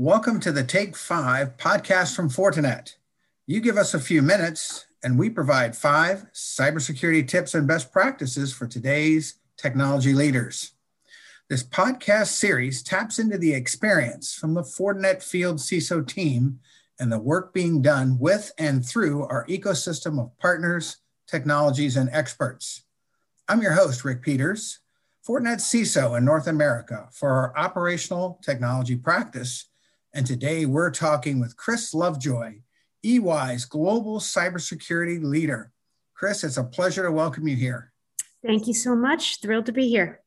Welcome to the Take Five podcast from Fortinet. You give us a few minutes, and we provide five cybersecurity tips and best practices for today's technology leaders. This podcast series taps into the experience from the Fortinet Field CISO team and the work being done with and through our ecosystem of partners, technologies, and experts. I'm your host, Rick Peters, Fortinet CISO in North America for our operational technology practice and today we're talking with Kris Lovejoy, EY's global cybersecurity leader. Kris, it's a pleasure to welcome you here. Thank you so much. Thrilled to be here.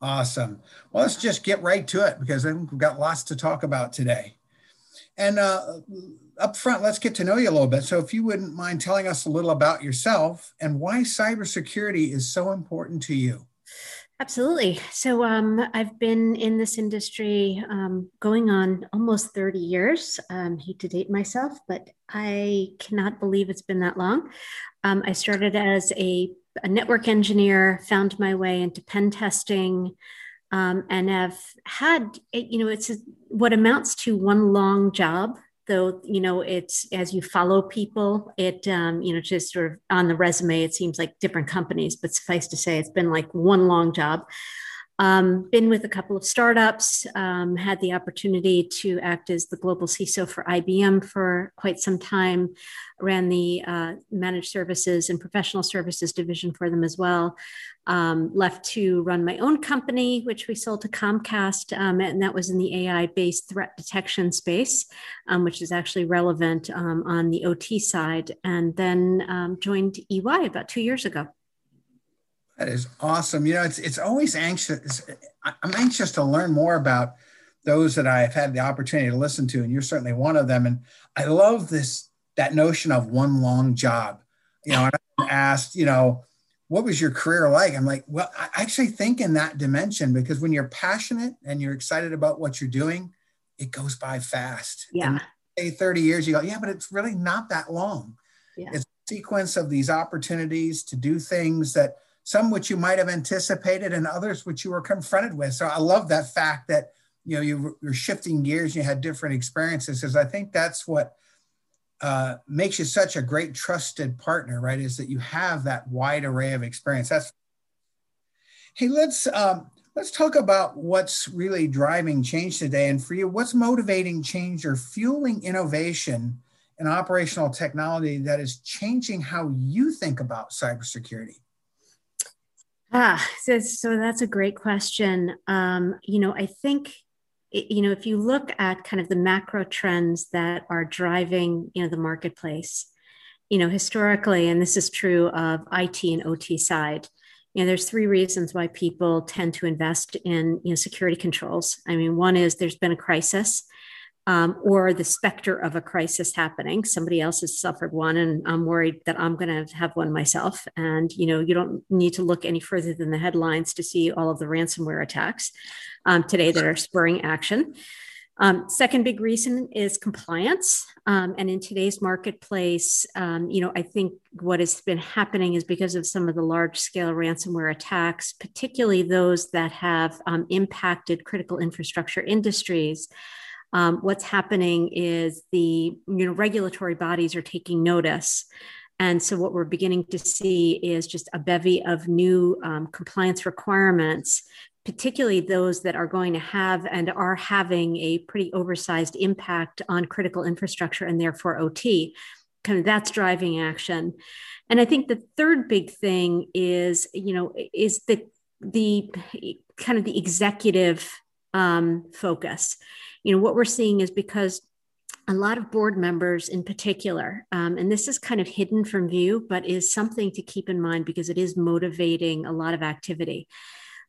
Awesome. Well, let's just get right to it because we've got lots to talk about today. And uh, up front, let's get to know you a little bit. So, if you wouldn't mind telling us a little about yourself and why cybersecurity is so important to you. Absolutely. So um, I've been in this industry um, going on almost 30 years. Um, hate to date myself, but I cannot believe it's been that long. Um, I started as a, a, network engineer, found my way into pen testing, um, and have had, you know, it's a, what amounts to one long job though you know it's as you follow people it um, you know just sort of on the resume it seems like different companies but suffice to say it's been like one long job um, been with a couple of startups, um, had the opportunity to act as the global CISO for IBM for quite some time, ran the uh, managed services and professional services division for them as well. Um, left to run my own company, which we sold to Comcast, um, and that was in the AI based threat detection space, um, which is actually relevant um, on the OT side, and then joined EY about two years ago. That is awesome. You know, it's it's always anxious. I'm anxious to learn more about those that I've had the opportunity to listen to, and you're certainly one of them. And I love this that notion of one long job. You know, I asked, you know, what was your career like? I'm like, well, I actually think in that dimension because when you're passionate and you're excited about what you're doing, it goes by fast. Yeah. say 30 years, you go, yeah, but it's really not that long. Yeah. It's a sequence of these opportunities to do things that some which you might have anticipated and others which you were confronted with. So I love that fact that you know you were shifting gears, you had different experiences, because I think that's what uh, makes you such a great trusted partner, right? Is that you have that wide array of experience. That's hey, let's um, let's talk about what's really driving change today, and for you, what's motivating change or fueling innovation in operational technology that is changing how you think about cybersecurity. Ah, so, so that's a great question. Um, you know, I think, you know, if you look at kind of the macro trends that are driving, you know, the marketplace, you know, historically, and this is true of IT and OT side, you know, there's three reasons why people tend to invest in, you know, security controls. I mean, one is there's been a crisis um, or the specter of a crisis happening. Somebody else has suffered one, and I'm worried that I'm going to have one myself. And you know, you don't need to look any further than the headlines to see all of the ransomware attacks um, today that are spurring action. Um, second big reason is compliance. Um, and in today's marketplace, um, you know, I think what has been happening is because of some of the large scale ransomware attacks, particularly those that have um, impacted critical infrastructure industries um, what's happening is the you know regulatory bodies are taking notice. And so what we're beginning to see is just a bevy of new um, compliance requirements particularly those that are going to have and are having a pretty oversized impact on critical infrastructure and therefore ot kind of that's driving action. And i think the third big thing is you know is the the kind of the executive um, focus you know what we're seeing is because a lot of board members in particular um, and this is kind of hidden from view but is something to keep in mind because it is motivating a lot of activity.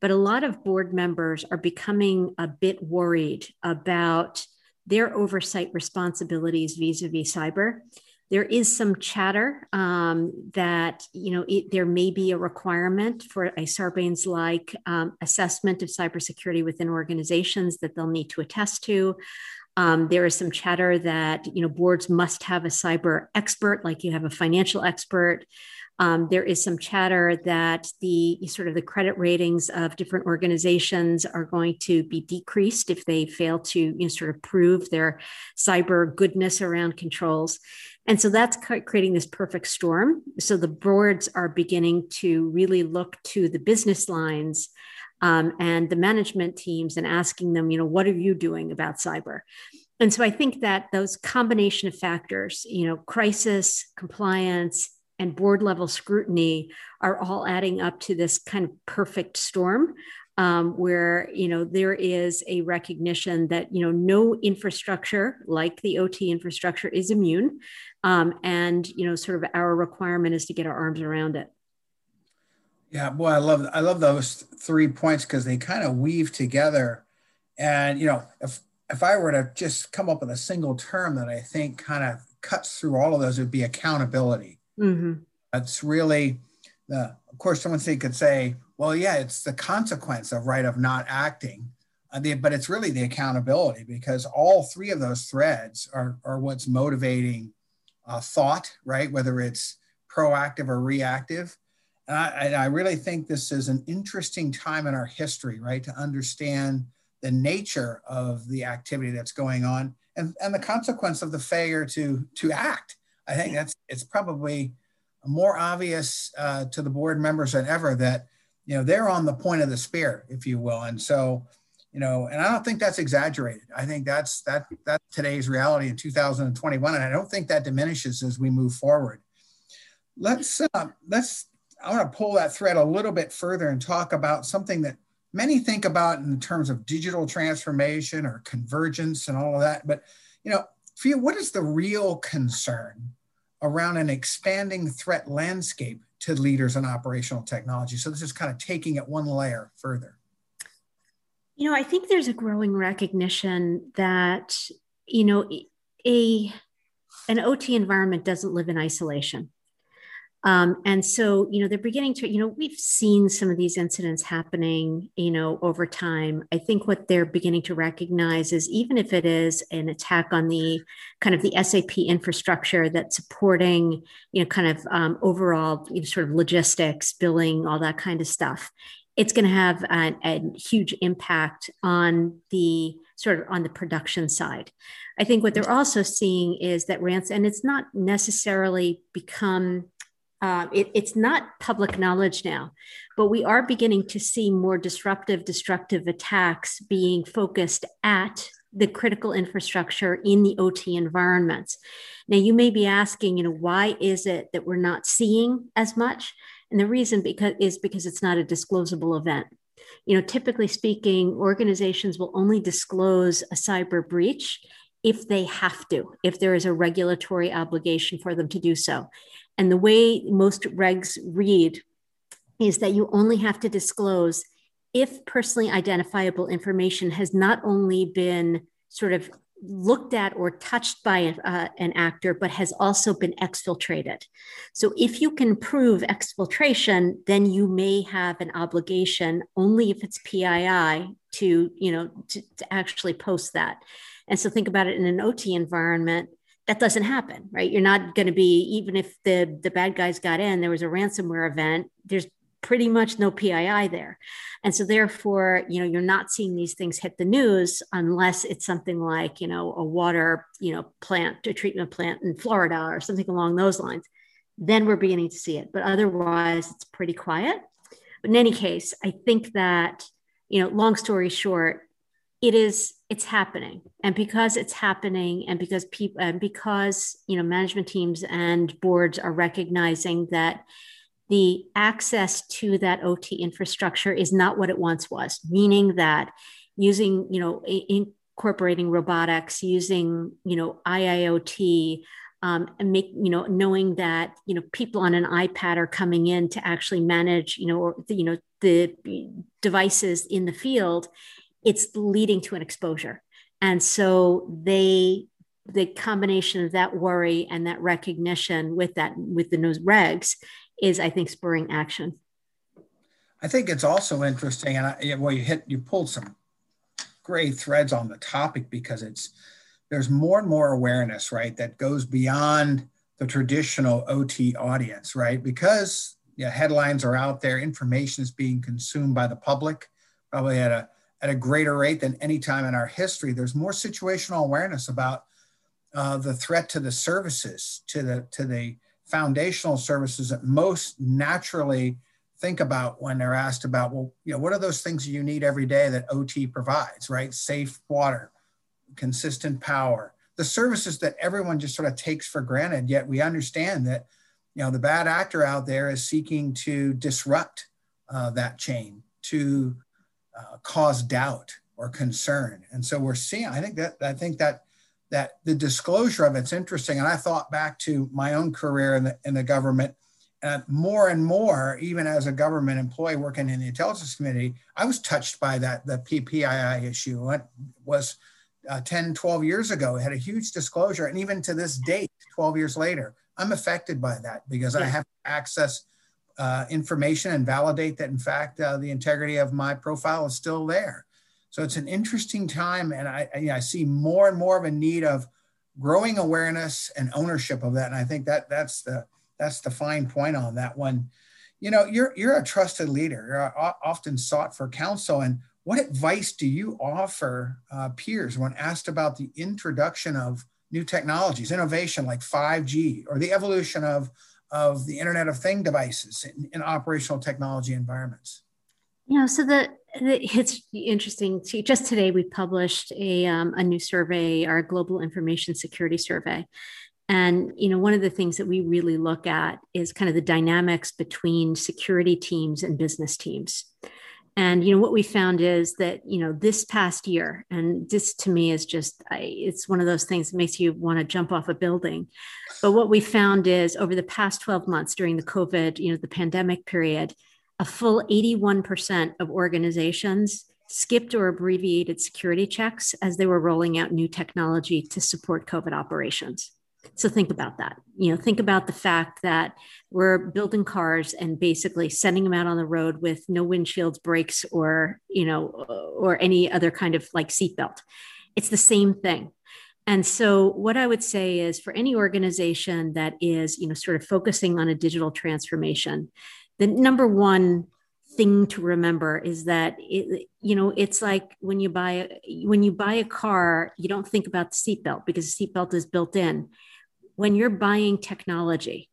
But a lot of board members are becoming a bit worried about their oversight responsibilities vis-a-vis cyber there is some chatter um, that you know it, there may be a requirement for a Sarbanes-like um, assessment of cybersecurity within organizations that they'll need to attest to. Um, there is some chatter that you know boards must have a cyber expert, like you have a financial expert. Um, there is some chatter that the sort of the credit ratings of different organizations are going to be decreased if they fail to you know, sort of prove their cyber goodness around controls. And so that's creating this perfect storm. So the boards are beginning to really look to the business lines um, and the management teams and asking them, you know, what are you doing about cyber? And so I think that those combination of factors, you know, crisis, compliance, and board level scrutiny are all adding up to this kind of perfect storm um, where you know there is a recognition that you know no infrastructure like the ot infrastructure is immune um, and you know sort of our requirement is to get our arms around it. Yeah boy i love i love those three points because they kind of weave together. And you know if if i were to just come up with a single term that i think kind of cuts through all of those it would be accountability Mm-hmm. That's really the. Of course, someone could say, "Well, yeah, it's the consequence of right of not acting," uh, the, but it's really the accountability because all three of those threads are are what's motivating uh, thought, right? Whether it's proactive or reactive. And I, and I really think this is an interesting time in our history, right, to understand the nature of the activity that's going on and, and the consequence of the failure to to act I think that's it's probably more obvious uh, to the board members than ever that you know they're on the point of the spear, if you will, and so you know, and I don't think that's exaggerated. I think that's that that's today's reality in 2021, and I don't think that diminishes as we move forward. Let's uh, let's I want to pull that thread a little bit further and talk about something that many think about in terms of digital transformation or convergence and all of that. But you know, for you, what is the real concern around an expanding threat landscape to leaders in operational technology. So this is kind of taking it one layer further. You know, I think there's a growing recognition that, you know, a an OT environment doesn't live in isolation. Um, and so, you know, they're beginning to, you know, we've seen some of these incidents happening, you know, over time. I think what they're beginning to recognize is even if it is an attack on the kind of the SAP infrastructure that's supporting, you know, kind of um, overall you know, sort of logistics, billing, all that kind of stuff, it's going to have a, a huge impact on the sort of on the production side. I think what they're also seeing is that ransom, and it's not necessarily become uh, it, it's not public knowledge now, but we are beginning to see more disruptive, destructive attacks being focused at the critical infrastructure in the OT environments. Now, you may be asking, you know, why is it that we're not seeing as much? And the reason because is because it's not a disclosable event. You know, typically speaking, organizations will only disclose a cyber breach if they have to, if there is a regulatory obligation for them to do so. And the way most regs read is that you only have to disclose if personally identifiable information has not only been sort of looked at or touched by uh, an actor, but has also been exfiltrated. So if you can prove exfiltration, then you may have an obligation only if it's PII to, you know, to, to actually post that. And so think about it in an OT environment that doesn't happen right? You're not going to be even if the the bad guys got in there was a ransomware event there's pretty much no pii there. And so therefore you know you're not seeing these things hit the news unless it's something like you know a water you know plant a treatment plant in florida or something along those lines then we're beginning to see it. But otherwise it's pretty quiet. But in any case i think that you know long story short it is it's happening. And because it's happening and because people and because you know management teams and boards are recognizing that the access to that ot infrastructure is not what it once was meaning that using you know incorporating robotics using you know iiot um, and make you know knowing that you know people on an ipad are coming in to actually manage you know or you know the devices in the field it's leading to an exposure. And so they the combination of that worry and that recognition with that with the news regs is I think spurring action. I think it's also interesting, and I, well, you hit you pulled some great threads on the topic because it's there's more and more awareness, right, that goes beyond the traditional OT audience, right? Because yeah, headlines are out there, information is being consumed by the public, probably at a at a greater rate than any time in our history. There's more situational awareness about uh, the threat to the services, to the to the foundational services that most naturally think about when they're asked about, well, you know, what are those things you need every day that OT provides, right? Safe water, consistent power, the services that everyone just sort of takes for granted. Yet we understand that, you know, the bad actor out there is seeking to disrupt uh, that chain, to uh, cause doubt or concern. And so we're seeing, I think that, I think that that the disclosure of it's interesting. And I thought back to my own career in the, in the government. And more and more, even as a government employee working in the intelligence committee, I was touched by that, the PPII issue. It was uh, 10, 12 years ago. It had a huge disclosure. And even to this date, 12 years later, I'm affected by that because. I have access uh, information and validate that, in fact, uh, the integrity of my profile is still there. So it's an interesting time, and I, I, I, see more and more of a need of growing awareness and ownership of that. And I think that that's the that's the fine point on that one. You know, you're you're a trusted leader. You're often sought for counsel. And what advice do you offer uh, peers when asked about the introduction of new technologies, innovation like 5G, or the evolution of of the Internet of Thing devices in, in operational technology environments? You know, so the, the it's interesting. To, Just today, we published a um, a new survey, our Global Information Security Survey, and you know, one of the things that we really look at is kind of the dynamics between security teams and business teams. And you know what we found is that you know this past year, and this to me is just I, it's one of those things that makes you want to jump off a building. But what we found is over the past 12 months during the COVID, you know, the pandemic period, a full 81% of organizations skipped or abbreviated security checks as they were rolling out new technology to support COVID operations. So think about that. You know, think about the fact that we're building cars and basically sending them out on the road with no windshields, brakes, or you know, or any other kind of like seatbelt. It's the same thing. And so, what I would say is for any organization that is, you know, sort of focusing on a digital transformation, the number one thing to remember is that it, you know it's like when you buy when you buy a car you don't think about the seatbelt because the seatbelt is built in when you're buying technology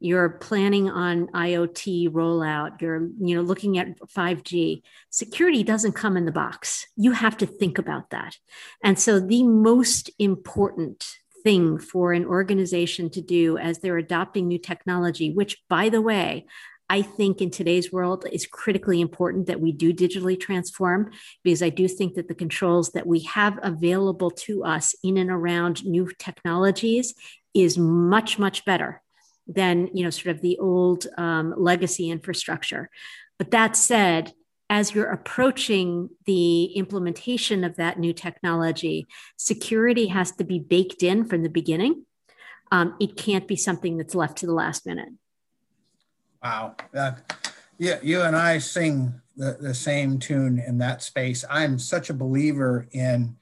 you're planning on iot rollout you're you know looking at 5g security doesn't come in the box. You have to think about that. And so the most important thing for an organization to do as they're adopting new technology which by the way I think in today's world is critically important that we do digitally transform because I do think that the controls that we have available to us in and around new technologies is much, much better than you know sort of the old um, legacy infrastructure. But that said, as you're approaching the implementation of that new technology, security has to be baked in from the beginning. Um, it can't be something that's left to the last minute. Wow. That, yeah, you and I sing the, the same tune in that space. I'm such a believer in,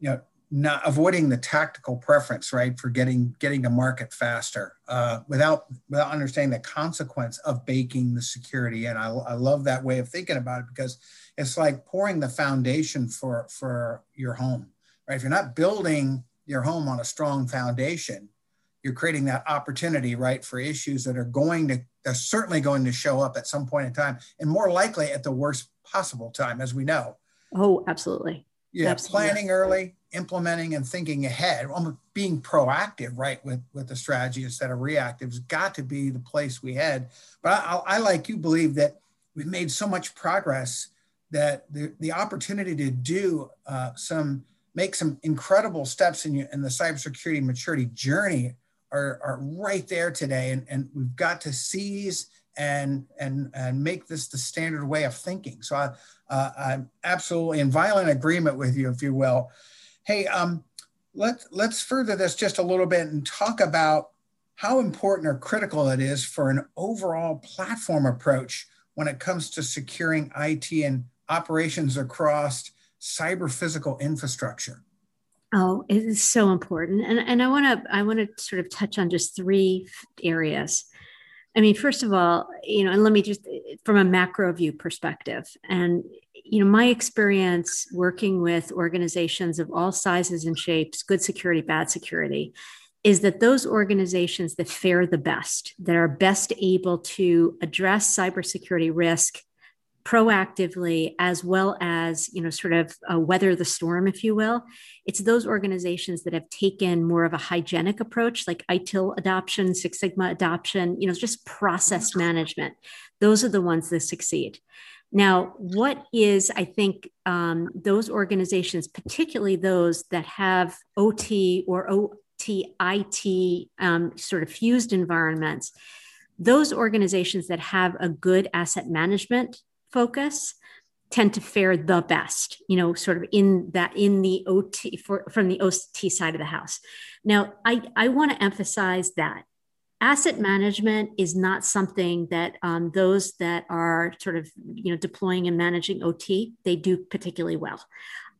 you know, not avoiding the tactical preference, right, for getting getting to market faster uh, without without understanding the consequence of baking the security. And I, I love that way of thinking about it because it's like pouring the foundation for for your home, right? If you're not building your home on a strong foundation, you're creating that opportunity, right, for issues that are going to, they're certainly going to show up at some point in time, and more likely at the worst possible time, as we know. Oh, absolutely. Yeah, absolutely. planning early, implementing, and thinking ahead, being proactive, right, with with the strategy instead of reactive has got to be the place we head. But I, I like you believe that we've made so much progress that the, the opportunity to do uh, some make some incredible steps in, in the cybersecurity maturity journey are, are right there today. And, and we've got to seize and, and, and make this the standard way of thinking. So I, uh, I'm absolutely in violent agreement with you, if you will. Hey, um, let, let's further this just a little bit and talk about how important or critical it is for an overall platform approach when it comes to securing IT and operations across cyber physical infrastructure. Oh, it is so important. And, and I want to I want to sort of touch on just three areas. I mean, first of all, you know, and let me just from a macro view perspective. And, you know, my experience working with organizations of all sizes and shapes, good security, bad security, is that those organizations that fare the best, that are best able to address cybersecurity risk proactively as well as you know sort of uh, weather the storm if you will it's those organizations that have taken more of a hygienic approach like itil adoption six sigma adoption you know just process management. Those are the ones that succeed now what is i think um, those organizations particularly those that have ot or ot it um, sort of fused environments those organizations that have a good asset management focus tend to fare the best you know sort of in that in the ot for, from the ot side of the house. Now i i want to emphasize that asset management is not something that um, those that are sort of you know deploying and managing ot they do particularly well.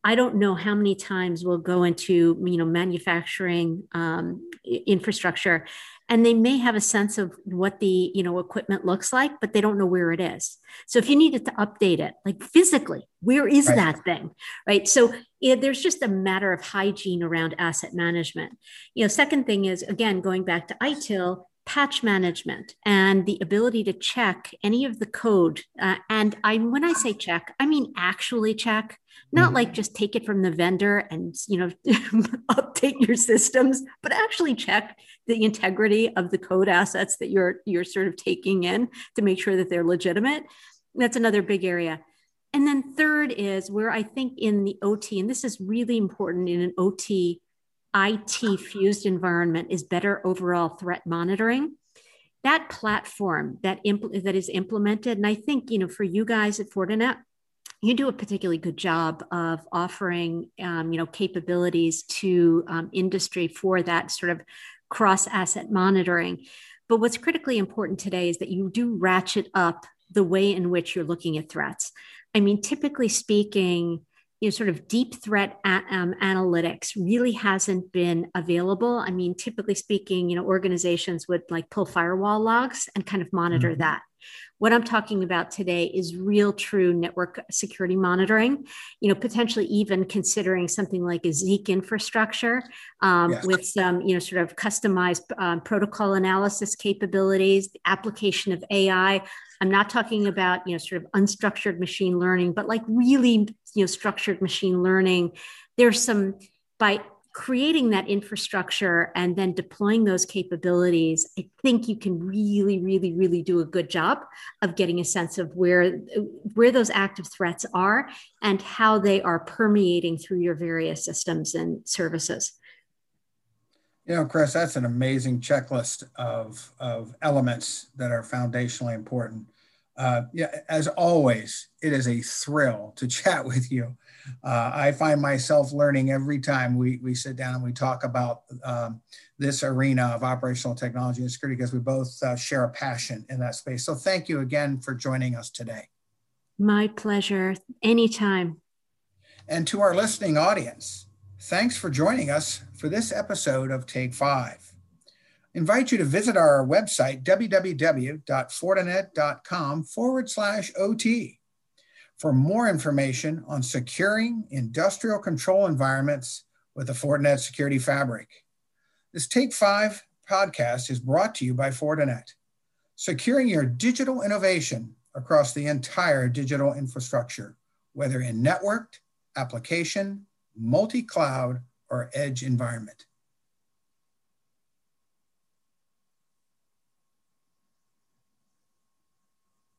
I don't know how many times we'll go into you know manufacturing um, infrastructure and they may have a sense of what the you know equipment looks like but they don't know where it is. So if you needed to update it like physically where is right. that thing? Right? So it, there's just a matter of hygiene around asset management. You know second thing is again going back to itil patch management and the ability to check any of the code. Uh, and i when i say check i mean actually check not mm-hmm. like just take it from the vendor and you know update your systems but actually check the integrity of the code assets that you're you're sort of taking in to make sure that they're legitimate. That's another big area. And then third is where i think in the ot and this is really important in an ot it fused environment is better overall threat monitoring. That platform that impl- that is implemented and i think you know for you guys at fortinet you do a particularly good job of offering um, you know capabilities to um, industry for that sort of cross asset monitoring. But what's critically important today is that you do ratchet up the way in which you're looking at threats. I mean typically speaking you know, sort of deep threat um, analytics really hasn't been available. I mean, typically speaking, you know, organizations would like pull firewall logs and kind of monitor mm-hmm. that. What I'm talking about today is real true network security monitoring, you know, potentially even considering something like a Zeek infrastructure um, yes. with some, you know, sort of customized um, protocol analysis capabilities, the application of AI. I'm not talking about, you know, sort of unstructured machine learning, but like really, you know, structured machine learning. There's some by creating that infrastructure and then deploying those capabilities, I think you can really, really, really do a good job of getting a sense of where where those active threats are and how they are permeating through your various systems and services. You know, Kris, that's an amazing checklist of, of elements that are foundationally important. Uh, yeah, as always, it is a thrill to chat with you uh, I find myself learning every time we, we sit down and we talk about um, this arena of operational technology and security because we both uh, share a passion in that space. So thank you again for joining us today. My pleasure. Anytime. And to our listening audience, thanks for joining us for this episode of Take Five. Invite you to visit our website, www.fortinet.com forward slash OT for more information on securing industrial control environments with the Fortinet Security Fabric. This Take 5 podcast is brought to you by Fortinet, securing your digital innovation across the entire digital infrastructure, whether in networked, application, multi cloud, or edge environment.